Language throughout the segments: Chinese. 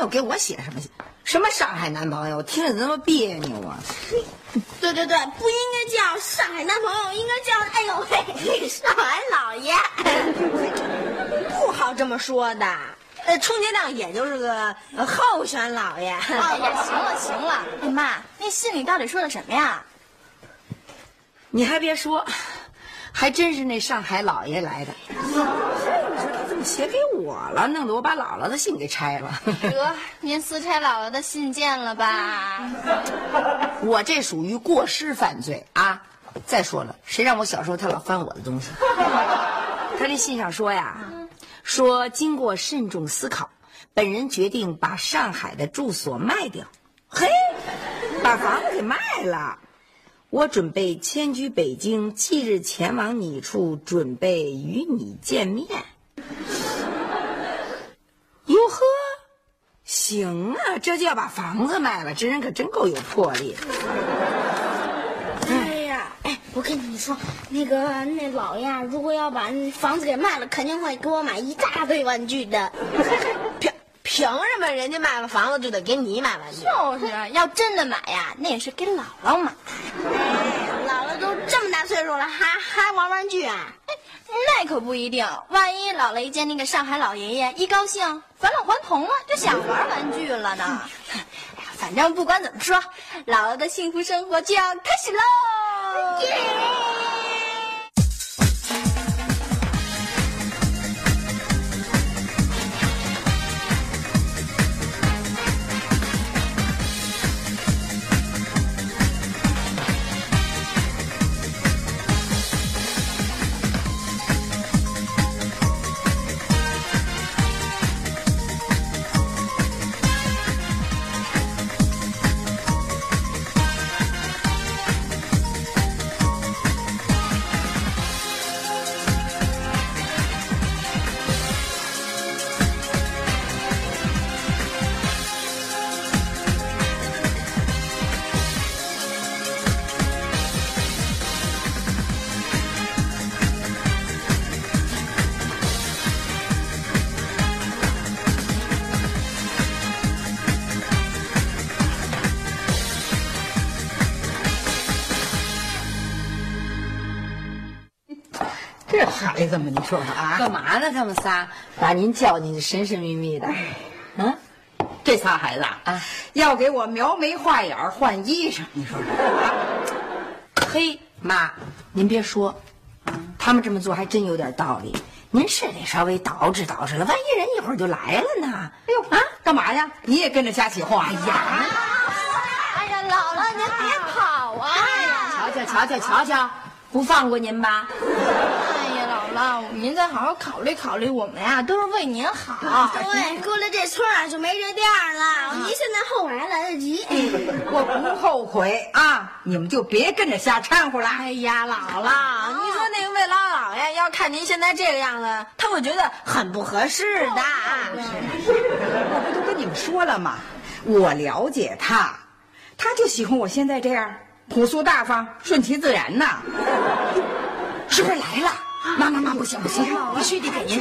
友给我写什么信？什么上海男朋友？听着那么别扭啊！对对对，不应该叫上海男朋友，应该叫哎呦嘿，上海老爷。不好这么说的，呃，充其量也就是个呃候选老爷。哎呀，行了行了，哎妈，那信里到底说的什么呀？你还别说，还真是那上海老爷来的。写给我了？弄得我把姥姥的信给拆了。得，您私拆姥姥的信件了吧？我这属于过失犯罪啊！再说了，谁让我小时候他老翻我的东西？他这信上说呀，说经过慎重思考，本人决定把上海的住所卖掉。嘿，把房子给卖了。我准备迁居北京，即日前往你处，准备与你见面。哟呵，行啊，这就要把房子卖了，这人可真够有魄力。哎呀，哎，我跟你说，那个那老爷啊如果要把房子给卖了，肯定会给我买一大堆玩具的。凭凭什么人家卖了房子就得给你买玩具？就是，要真的买呀，那也是给姥姥买。哎，姥姥都这么大岁数了，还还玩玩具啊？那可不一定，万一姥姥一见那个上海老爷爷，一高兴返老还童了，就想玩玩具了呢。反正不管怎么说，姥姥的幸福生活就要开始喽！这孩子们，你说说啊？干嘛呢？他们仨把您叫进去，神神秘秘的。嗯，这仨孩子啊，要给我描眉画眼儿换衣裳，你说说。嘿，妈，您别说，他们这么做还真有点道理。您是得稍微捯饬捯饬了，万一人一会儿就来了呢？哎呦啊，干嘛呀？你也跟着瞎起哄？哎呀，哎呀，姥姥您别跑啊！瞧瞧瞧瞧瞧瞧，不放过您吧？姥姥，您再好好考虑考虑，我们呀都是为您好。对，过了这村儿就没这店儿了。您现在后悔还来得及。我不后悔啊！你们就别跟着瞎掺和了。哎呀，姥姥，你说那个魏老老爷要看您现在这个样子，他会觉得很不合适的。我不都跟你们说了吗？我了解他，他就喜欢我现在这样朴素大方、顺其自然呐。是不是来了？妈妈妈，不行不行，必须得给您。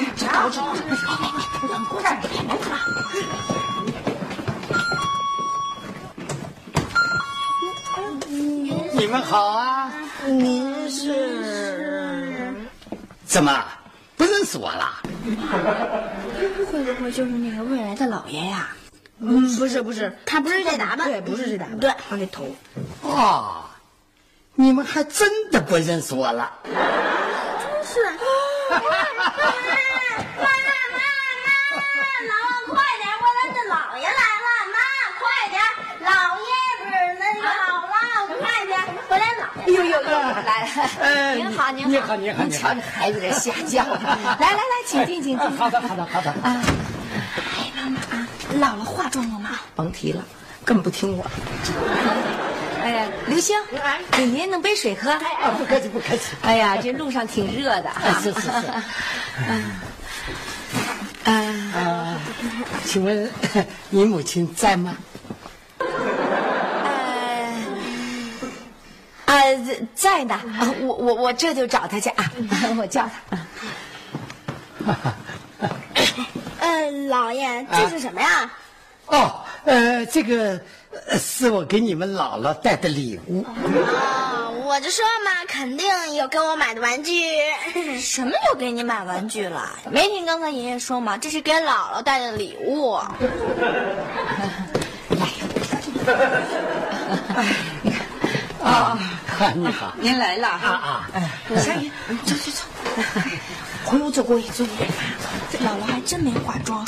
你们好啊！您是？怎么不认识我了？会不会就是那个未来的老爷呀？嗯，不是不是，他不是这打扮，对，不是这打扮，对，他那头。哦，你们还真的不认识我了。是。妈妈妈妈，姥姥快点，我来的老爷来了，妈快点，老爷不是那个姥姥，快点，我来老爷。呦呦呦，来了，哎您好您好，您好你好您你瞧这孩子这瞎叫，来来来，请进请进。好的好的好的。啊，哎，妈妈啊，姥姥化妆了吗？甭提了，根本不听我。哎呀，刘星，给爷爷弄杯水喝。啊，不客气，不客气。哎呀，这路上挺热的。啊，是是是。嗯，啊，请问你母亲在吗？呃，呃，在呢。啊我我我这就找他去啊，我叫他。呃，老爷，这是什么呀？哦，呃，这个呃是我给你们姥姥带的礼物。啊，我就说嘛，肯定有给我买的玩具。什么又给你买玩具了？没听刚才爷爷说吗？这是给姥姥带的礼物。来，你看啊，你好。您来了啊哈。啊，小雨，走走走，回屋坐过去，坐过去。这姥姥还真没化妆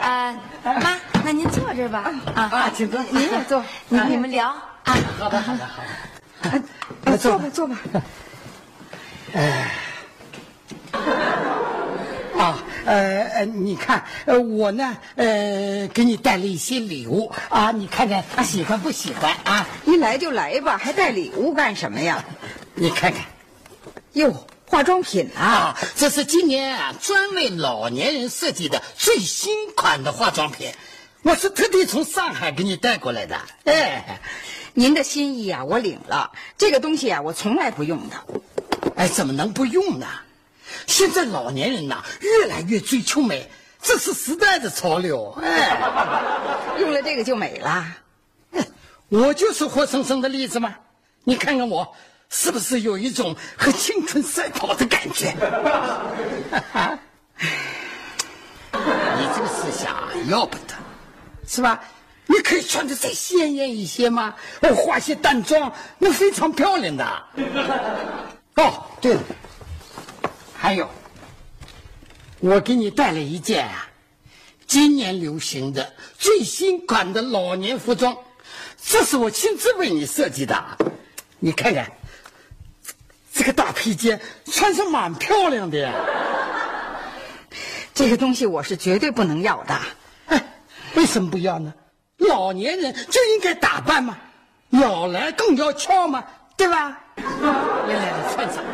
哎。啊，妈，这儿吧。啊，啊，请坐。您也坐，你你们聊啊。好的，好的，好的。呃坐吧，坐吧。啊，呃呃，你看，呃，我呢，呃，给你带了一些礼物啊，你看看喜欢不喜欢啊？一来就来吧，还带礼物干什么呀？你看看哟，化妆品啊！啊，这是今年啊专为老年人设计的最新款的化妆品，我是特地从上海给你带过来的。哎，您的心意啊，我领了。这个东西啊，我从来不用的。哎，怎么能不用呢？现在老年人呐、越来越追求美，这是时代的潮流。哎，用了这个就美了。我就是活生生的例子嘛。你看看我，是不是有一种和青春赛跑的感觉？你这个思想啊要不得，是吧？你可以穿的再鲜艳一些吗？我，化些淡妆，那非常漂亮的。哦，对了，还有，我给你带了一件啊，今年流行的最新款的老年服装，这是我亲自为你设计的。你看看，这个大披肩穿上蛮漂亮的呀。这个东西我是绝对不能要的。为什么不要呢？老年人就应该打扮嘛，老来更要俏嘛，对吧？来来来，穿上，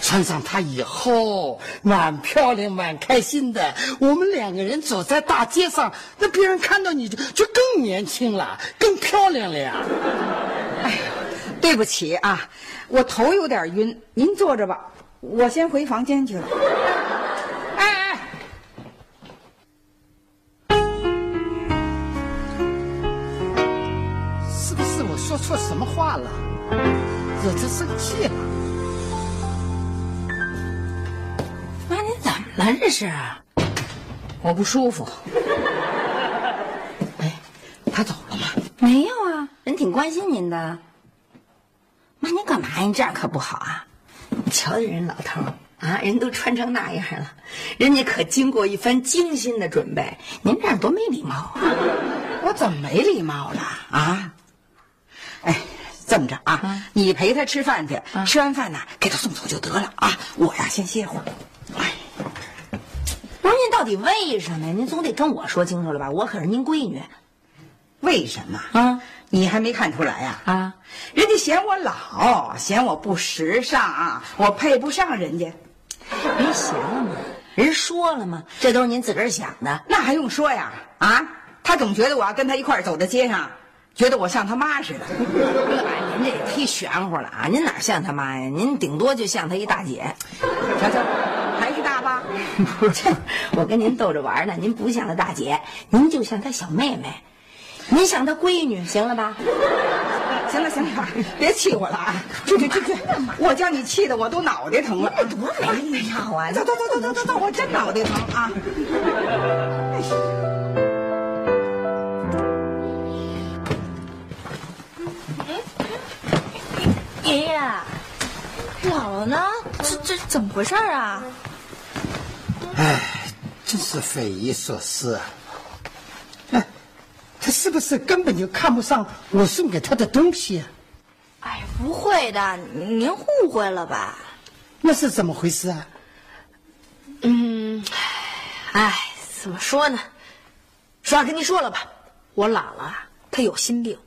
穿上它以后蛮漂亮、蛮开心的。我们两个人走在大街上，那别人看到你就就更年轻了，更漂亮了呀。哎呀，对不起啊，我头有点晕，您坐着吧，我先回房间去了。说什么话了，惹他生气了？妈，你怎么了这是？我不舒服。哎，他走了吗？没有啊，人挺关心您的。妈，您干嘛呀？你这样可不好啊！你瞧瞧人老头儿啊，人都穿成那样了，人家可经过一番精心的准备。您这样多没礼貌啊！我怎么没礼貌了啊？哎，这么着啊，你陪他吃饭去，吃完饭呢，给他送走就得了啊。我呀，先歇会儿。哎，不是您到底为什么呀？您总得跟我说清楚了吧？我可是您闺女为什么啊？你还没看出来呀、啊！人家嫌我老，嫌我不时尚，我配不上人家，人闲了吗？人说了吗？这都是您自个儿想的。那还用说呀？啊，他总觉得我要跟他一块儿走在街上，觉得我像他妈似的。哎，您这也忒玄乎了啊！您哪像他妈呀？您顶多就像他一大姐。瞧瞧，还是大吧？不是，我跟您逗着玩呢。您不像他大姐，您就像他小妹妹，您像他闺女，行了吧？行了行了，别气我了啊！去去去去，我叫你气的我都脑袋疼了。多没礼貌啊！走走走走走走走，我真脑袋疼啊！爷爷，姥姥呢？这这怎么回事啊？哎，真是匪夷所思啊！哎，他是不是根本就看不上我送给他的东西啊？哎，不会的，您误会了吧？那是怎么回事啊？嗯，哎，怎么说呢？实话跟你说了吧，我姥姥啊，她有心病。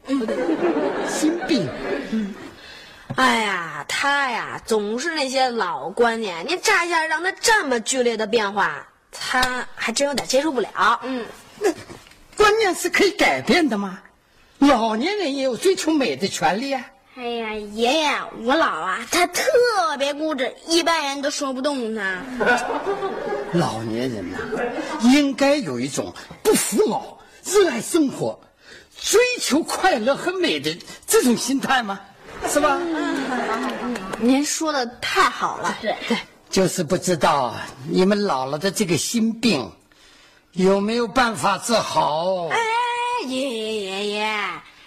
心病，哎呀，他呀，总是那些老观念，你乍一下让他这么剧烈的变化，他还真有点接受不了。嗯，那观念是可以改变的吗？老年人也有追求美的权利啊。哎呀，爷爷，我姥啊，她特别固执，一般人都说不动她。老年人呐、应该有一种不服老、热爱生活、追求快乐和美的这种心态吗？是吧？您说的太好了。对对，就是不知道你们姥姥的这个心病有没有办法治好？哎，爷爷爷爷，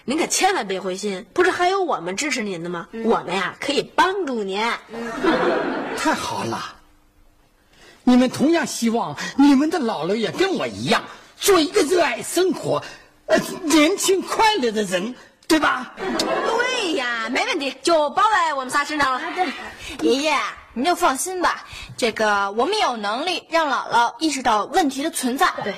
您可千万别灰心，不是还有我们支持您的吗？我们呀可以帮助您。太好了！你们同样希望你们的姥姥也跟我一样，做一个热爱生活、呃年轻快乐的人，对吧？对呀，没问题，就包在我们仨身上了。对，爷爷，您就放心吧，这个我们有能力让姥姥意识到问题的存在。对，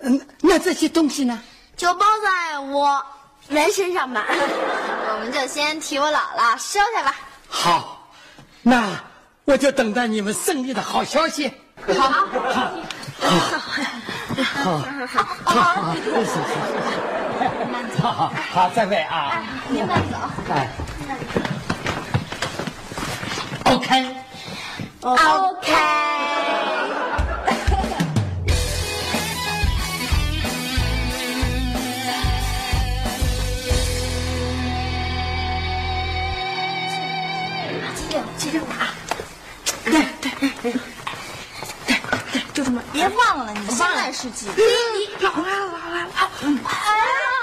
嗯，那这些东西呢？就包在我人身上吧，我们就先替我姥姥收下吧。好，那我就等待你们胜利的好消息。好，好，好，好，好，好。慢走，好，再会啊！您慢走。哎，OK，OK。哈哈哈哈哈哈！啊！对对对对对，就这么，别忘了，你现在是几？老来了，老来了，嗯，来了。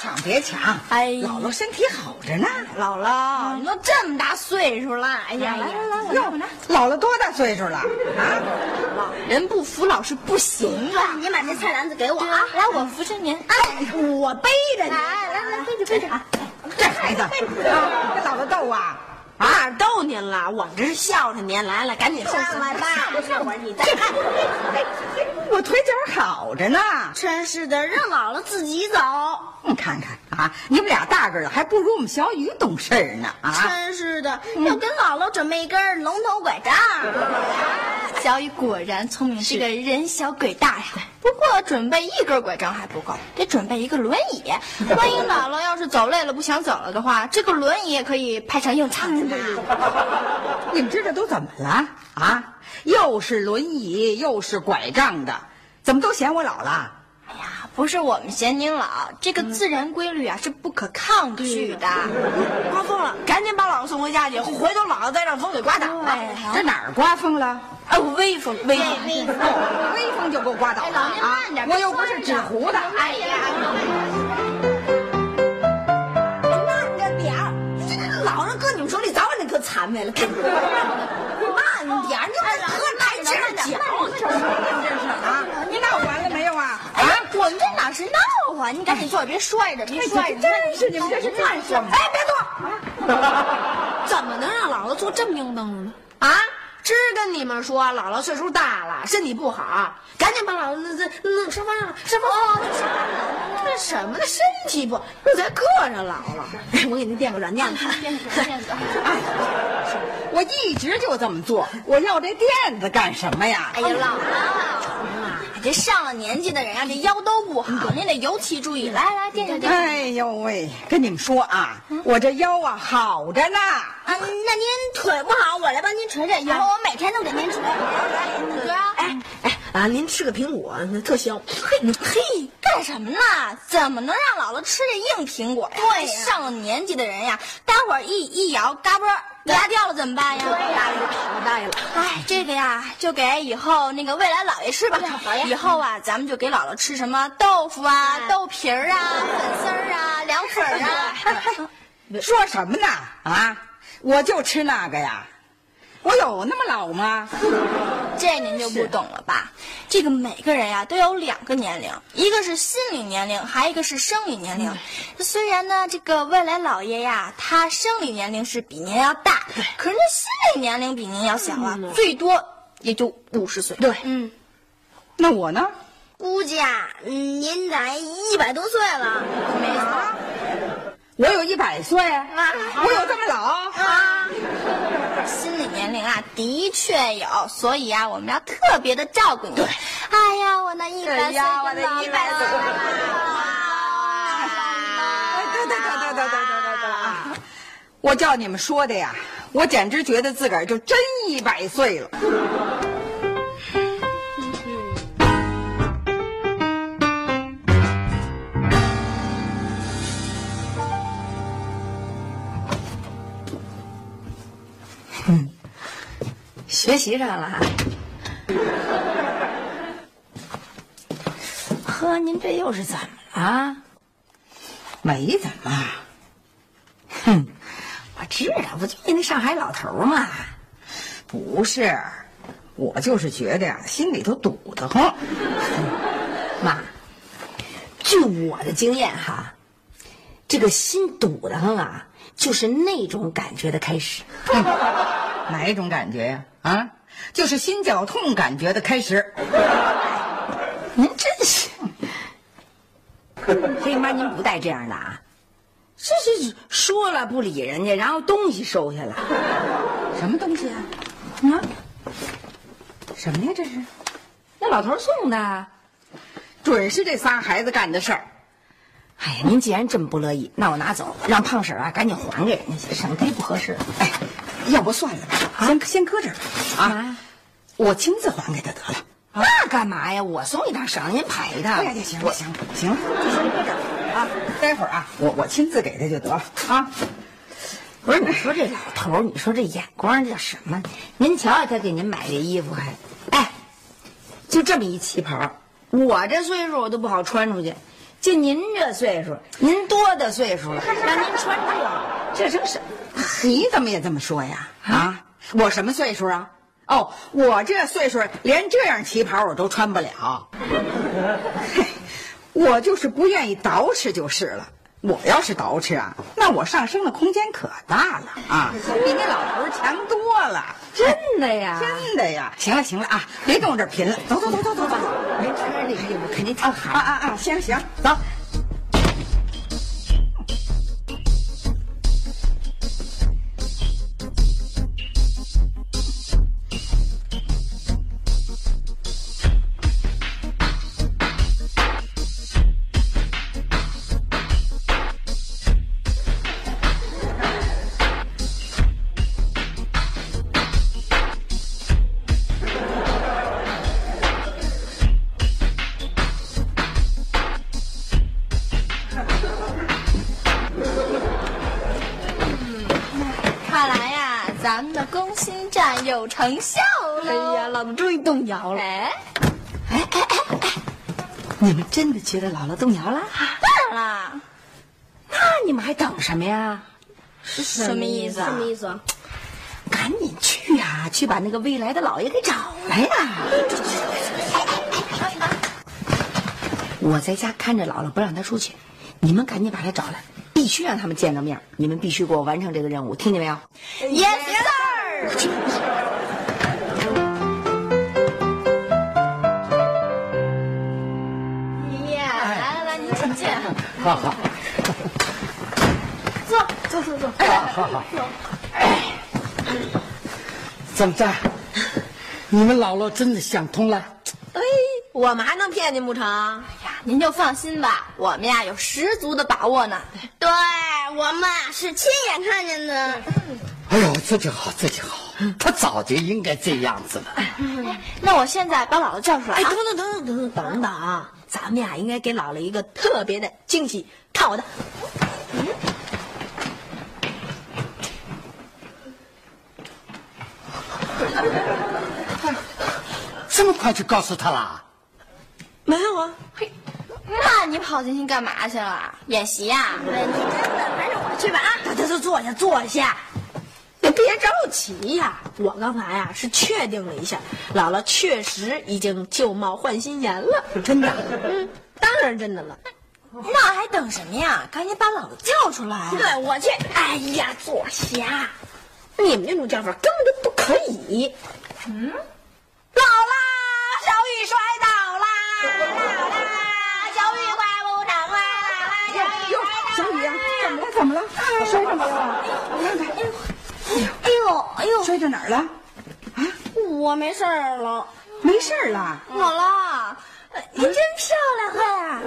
抢，别抢！哎呀姥姥身体好着呢。姥姥，你都这么大岁数了，哎呀，来来来，哟，姥姥多大岁数了？啊，人不服老是不行啊。您把这菜篮子给我啊！来，我扶着您。哎，我背着你。来来来，背着背着。这孩子，啊，跟姥姥斗啊？哪儿逗您了？我们这是孝顺您。来来，赶紧上上来吧，上会儿你再看。我腿脚好着呢。真是的，让姥姥自己走。你看看啊，你们俩大个儿了，还不如我们小雨懂事儿呢啊！真是的，要跟姥姥准备一根龙头拐杖。小雨果然聪明，是个人小鬼大呀。不过准备一根拐杖还不够，得准备一个轮椅。万一姥姥要是走累了不想走了的话，这个轮椅也可以派上用场的嘛。你们这这都怎么了啊？又是轮椅，又是拐杖的，怎么都嫌我老了？哎呀，不是我们嫌您老，这个自然规律啊是不可抗拒的。刮风了，赶紧把姥姥送回家去，回头姥姥再让风给刮倒了。这哪儿刮风了？哎，微风，微风。微风就给我刮倒了啊慢点！我又不是纸糊的。哎呀，慢着点儿，这这老人搁你们手里早晚得可残废了。慢点儿，你这喝来劲儿脚。真是啊！你闹完了没有啊？哎呀，我们这哪是闹啊？你赶紧坐，别摔着，别摔着。真是你们这是干什么？哎，别坐！怎么能让姥姥坐这么硬凳子呢？啊！只跟你们说，姥姥岁数大了，身体不好，赶紧把姥姥那那那沙发上，沙发哦，那沙发上，这什么呢？身体不，这才硌着姥姥。我给您垫个软垫子。垫子垫子。我一直就这么做，我要这垫子干什么呀？哎呀，姥姥，这上了年纪的人啊，这腰都不好，您得尤其注意。来来，垫上垫上。哎呦喂，跟你们说啊，我这腰啊好着呢。啊，那您腿不好，我来帮您捶捶，以后我每天都给您捶。哥，哎哎啊！您吃个苹果，那特香。嘿，嘿，干什么呢？怎么能让姥姥吃这硬苹果呀？对上了年纪的人呀，待会儿一一咬，嘎嘣儿牙掉了怎么办呀？哎，这个呀，就给以后那个未来姥爷吃吧。以后啊，咱们就给姥姥吃什么豆腐啊、豆皮儿啊、粉丝儿啊、凉粉儿啊。说什么呢？啊，我就吃那个呀，我有那么老吗？这您就不懂了吧？这个每个人呀都有两个年龄，一个是心理年龄，还有一个是生理年龄。虽然呢，这个未来老爷呀，他生理年龄是比您要大，可是那心理年龄比您要小啊，最多也就五十岁。对，嗯，那我呢？估计啊，嗯您得一百多岁了。没错。我有一百岁，啊我有这么老啊，心理年龄啊，的确有，所以啊，我们要特别的照顾你。对，哎呀，我那一百岁，我那一百岁。我叫你们说的呀，我简直觉得自个儿就真一百岁了。学习上了哈。呵，您这又是怎么了？没怎么，哼，我知道，不就那那上海老头吗？不是，我就是觉得呀，心里头堵得慌。妈，据我的经验哈，这个心堵得慌啊，就是那种感觉的开始。哪一种感觉呀？啊，就是心绞痛感觉的开始。您真是，黑妈，您不带这样的啊！这是说了不理人家，然后东西收下了。什么东西啊？啊，什么呀？这是？那老头送的。准是这仨孩子干的事儿。哎呀，您既然这么不乐意，那我拿走，让胖婶啊赶紧还给人家去，省得不合适。哎，要不算了吧，先先搁这儿吧啊，我亲自还给他得了。那干嘛呀？我送一趟，省您排一趟。哎呀，行了行了行了，就先搁这儿啊。待会儿啊，我我亲自给他就得了啊。不是，你说这老头儿，你说这眼光叫什么？您瞧瞧他给您买这衣服还，哎，就这么一旗袍，我这岁数我都不好穿出去，就您这岁数，您多大岁数了，让您穿这，这成什么？你怎么也这么说呀？啊，我什么岁数啊？哦，我这岁数连这样旗袍我都穿不了。嘿，我就是不愿意捯饬就是了。我要是捯饬啊，那我上升的空间可大了啊，比那老头儿强多了。真的呀？真的呀！行了行了啊，别跟我这贫了，走走走走走走。您穿这衣服肯定挺好啊啊啊！行行，走。成效了。哎呀，老子终于动摇了！哎，哎哎哎哎，你们真的觉得姥姥动摇了？当然啦，那你们还等什么呀？什么意思啊？什么意思啊？赶紧去呀、去把那个未来的老爷给找来呀！我在家看着姥姥，不让她出去。你们赶紧把她找来，必须让他们见着面。你们必须给我完成这个任务，听见没有？Yes sir。进。好好坐坐坐坐。好好。怎么着？你们姥姥真的想通了？哎，我们还能骗您不成？哎呀，您就放心吧，我们呀有十足的把握呢。对我们啊是亲眼看见的。哎呦，这就好，这就好。他早就应该这样子了。那我现在把姥姥叫出来哎，啊等。等等等等等等啊！咱们呀应该给姥姥一个特别的惊喜。看我的，这么快就告诉他了？没有啊？嘿，那你跑进去干嘛去了？演习呀、哎，你真的还是我去吧啊！得得得，坐下坐下。别着急呀我刚才呀是确定了一下姥姥确实已经旧貌换新颜了。真的？嗯当然真的了。那还等什么呀？赶紧把姥姥叫出来对我去。哎呀坐下。你们这种叫法根本就不可以。嗯？姥姥小雨摔倒了。姥姥小雨快不成了。姥姥小雨小雨啊怎么了？怎么了？我摔什么了？看看呦哎呦，摔到哪儿了？我没事儿了。没事儿了。姥姥，呃您真漂亮啊！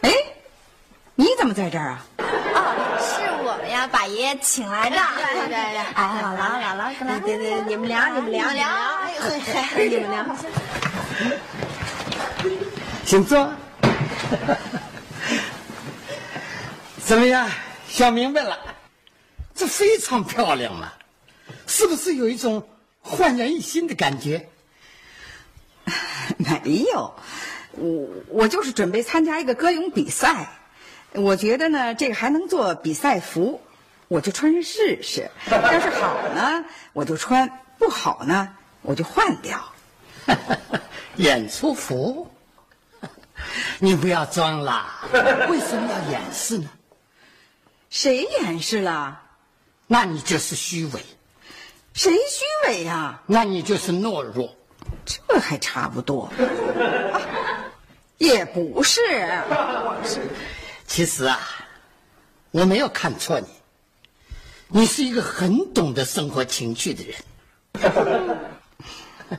哎，你怎么在这儿啊？哦，是我们呀，把爷爷请来的。对对对，哎，姥姥姥姥，过来，对对，你们聊，你们聊，你们俩，你们聊，请坐。怎么样？想明白了？这非常漂亮嘛，是不是有一种焕然一新的感觉？没有，我我就是准备参加一个歌咏比赛，我觉得呢，这个还能做比赛服，我就穿上试试。要是好呢，我就穿；不好呢，我就换掉。演出服？你不要装了，为什么要掩饰呢？谁掩饰了？那你就是虚伪，谁虚伪呀、那你就是懦弱。这还差不多。啊也不是，其实啊，我没有看错你，你是一个很懂得生活情趣的人。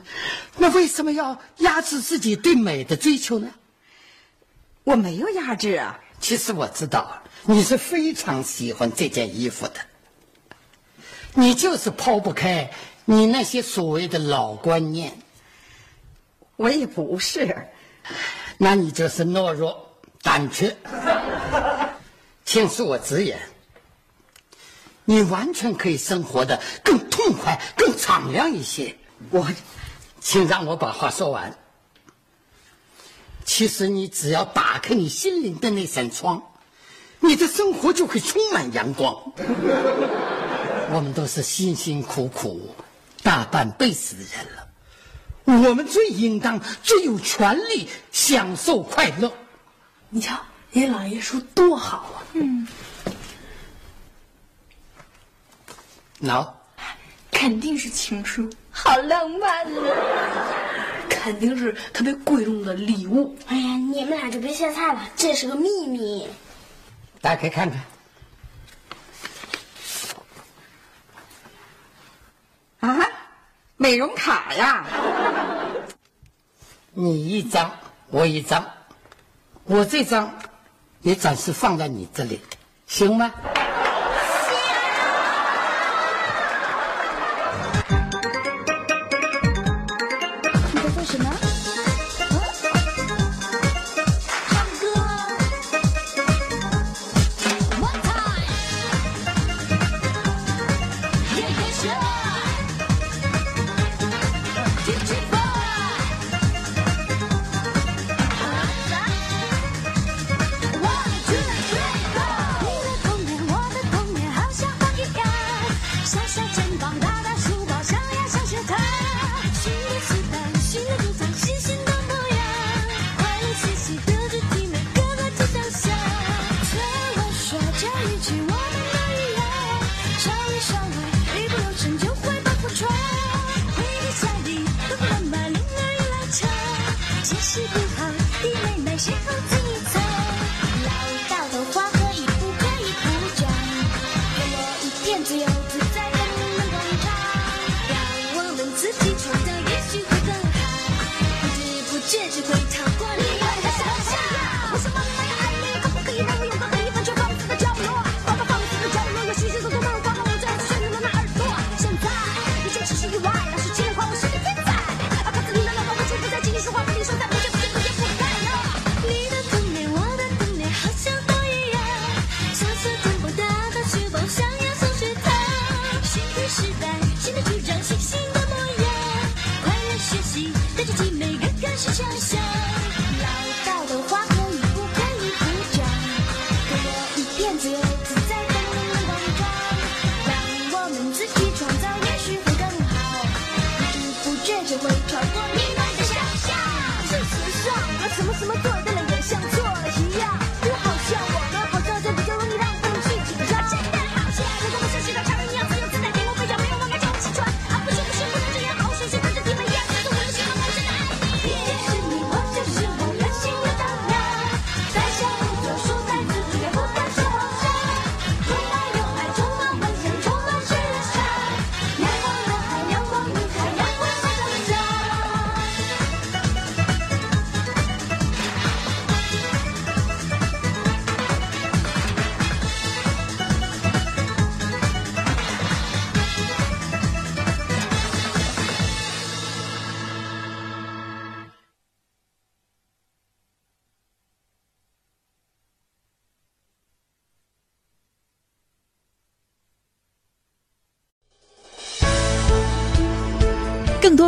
那为什么要压制自己对美的追求呢？我没有压制啊。其实我知道你是非常喜欢这件衣服的，你就是抛不开你那些所谓的老观念，我也不是，那你就是懦弱、胆怯。请恕我直言，你完全可以生活的更痛快、更敞亮一些。我请让我把话说完。其实你只要打开你心灵的那扇窗，你的生活就会充满阳光。我们都是辛辛苦苦、大半辈子的人了，我们最应当、最有权利享受快乐。你瞧，人家老爷说多好啊！嗯，喏、肯定是情书，好浪漫啊！肯定是特别贵重的礼物。哎呀，你们俩就别歇菜了，这是个秘密。打开看看。啊，美容卡呀，你一张，我一张，我这张也暂时放在你这里，行吗？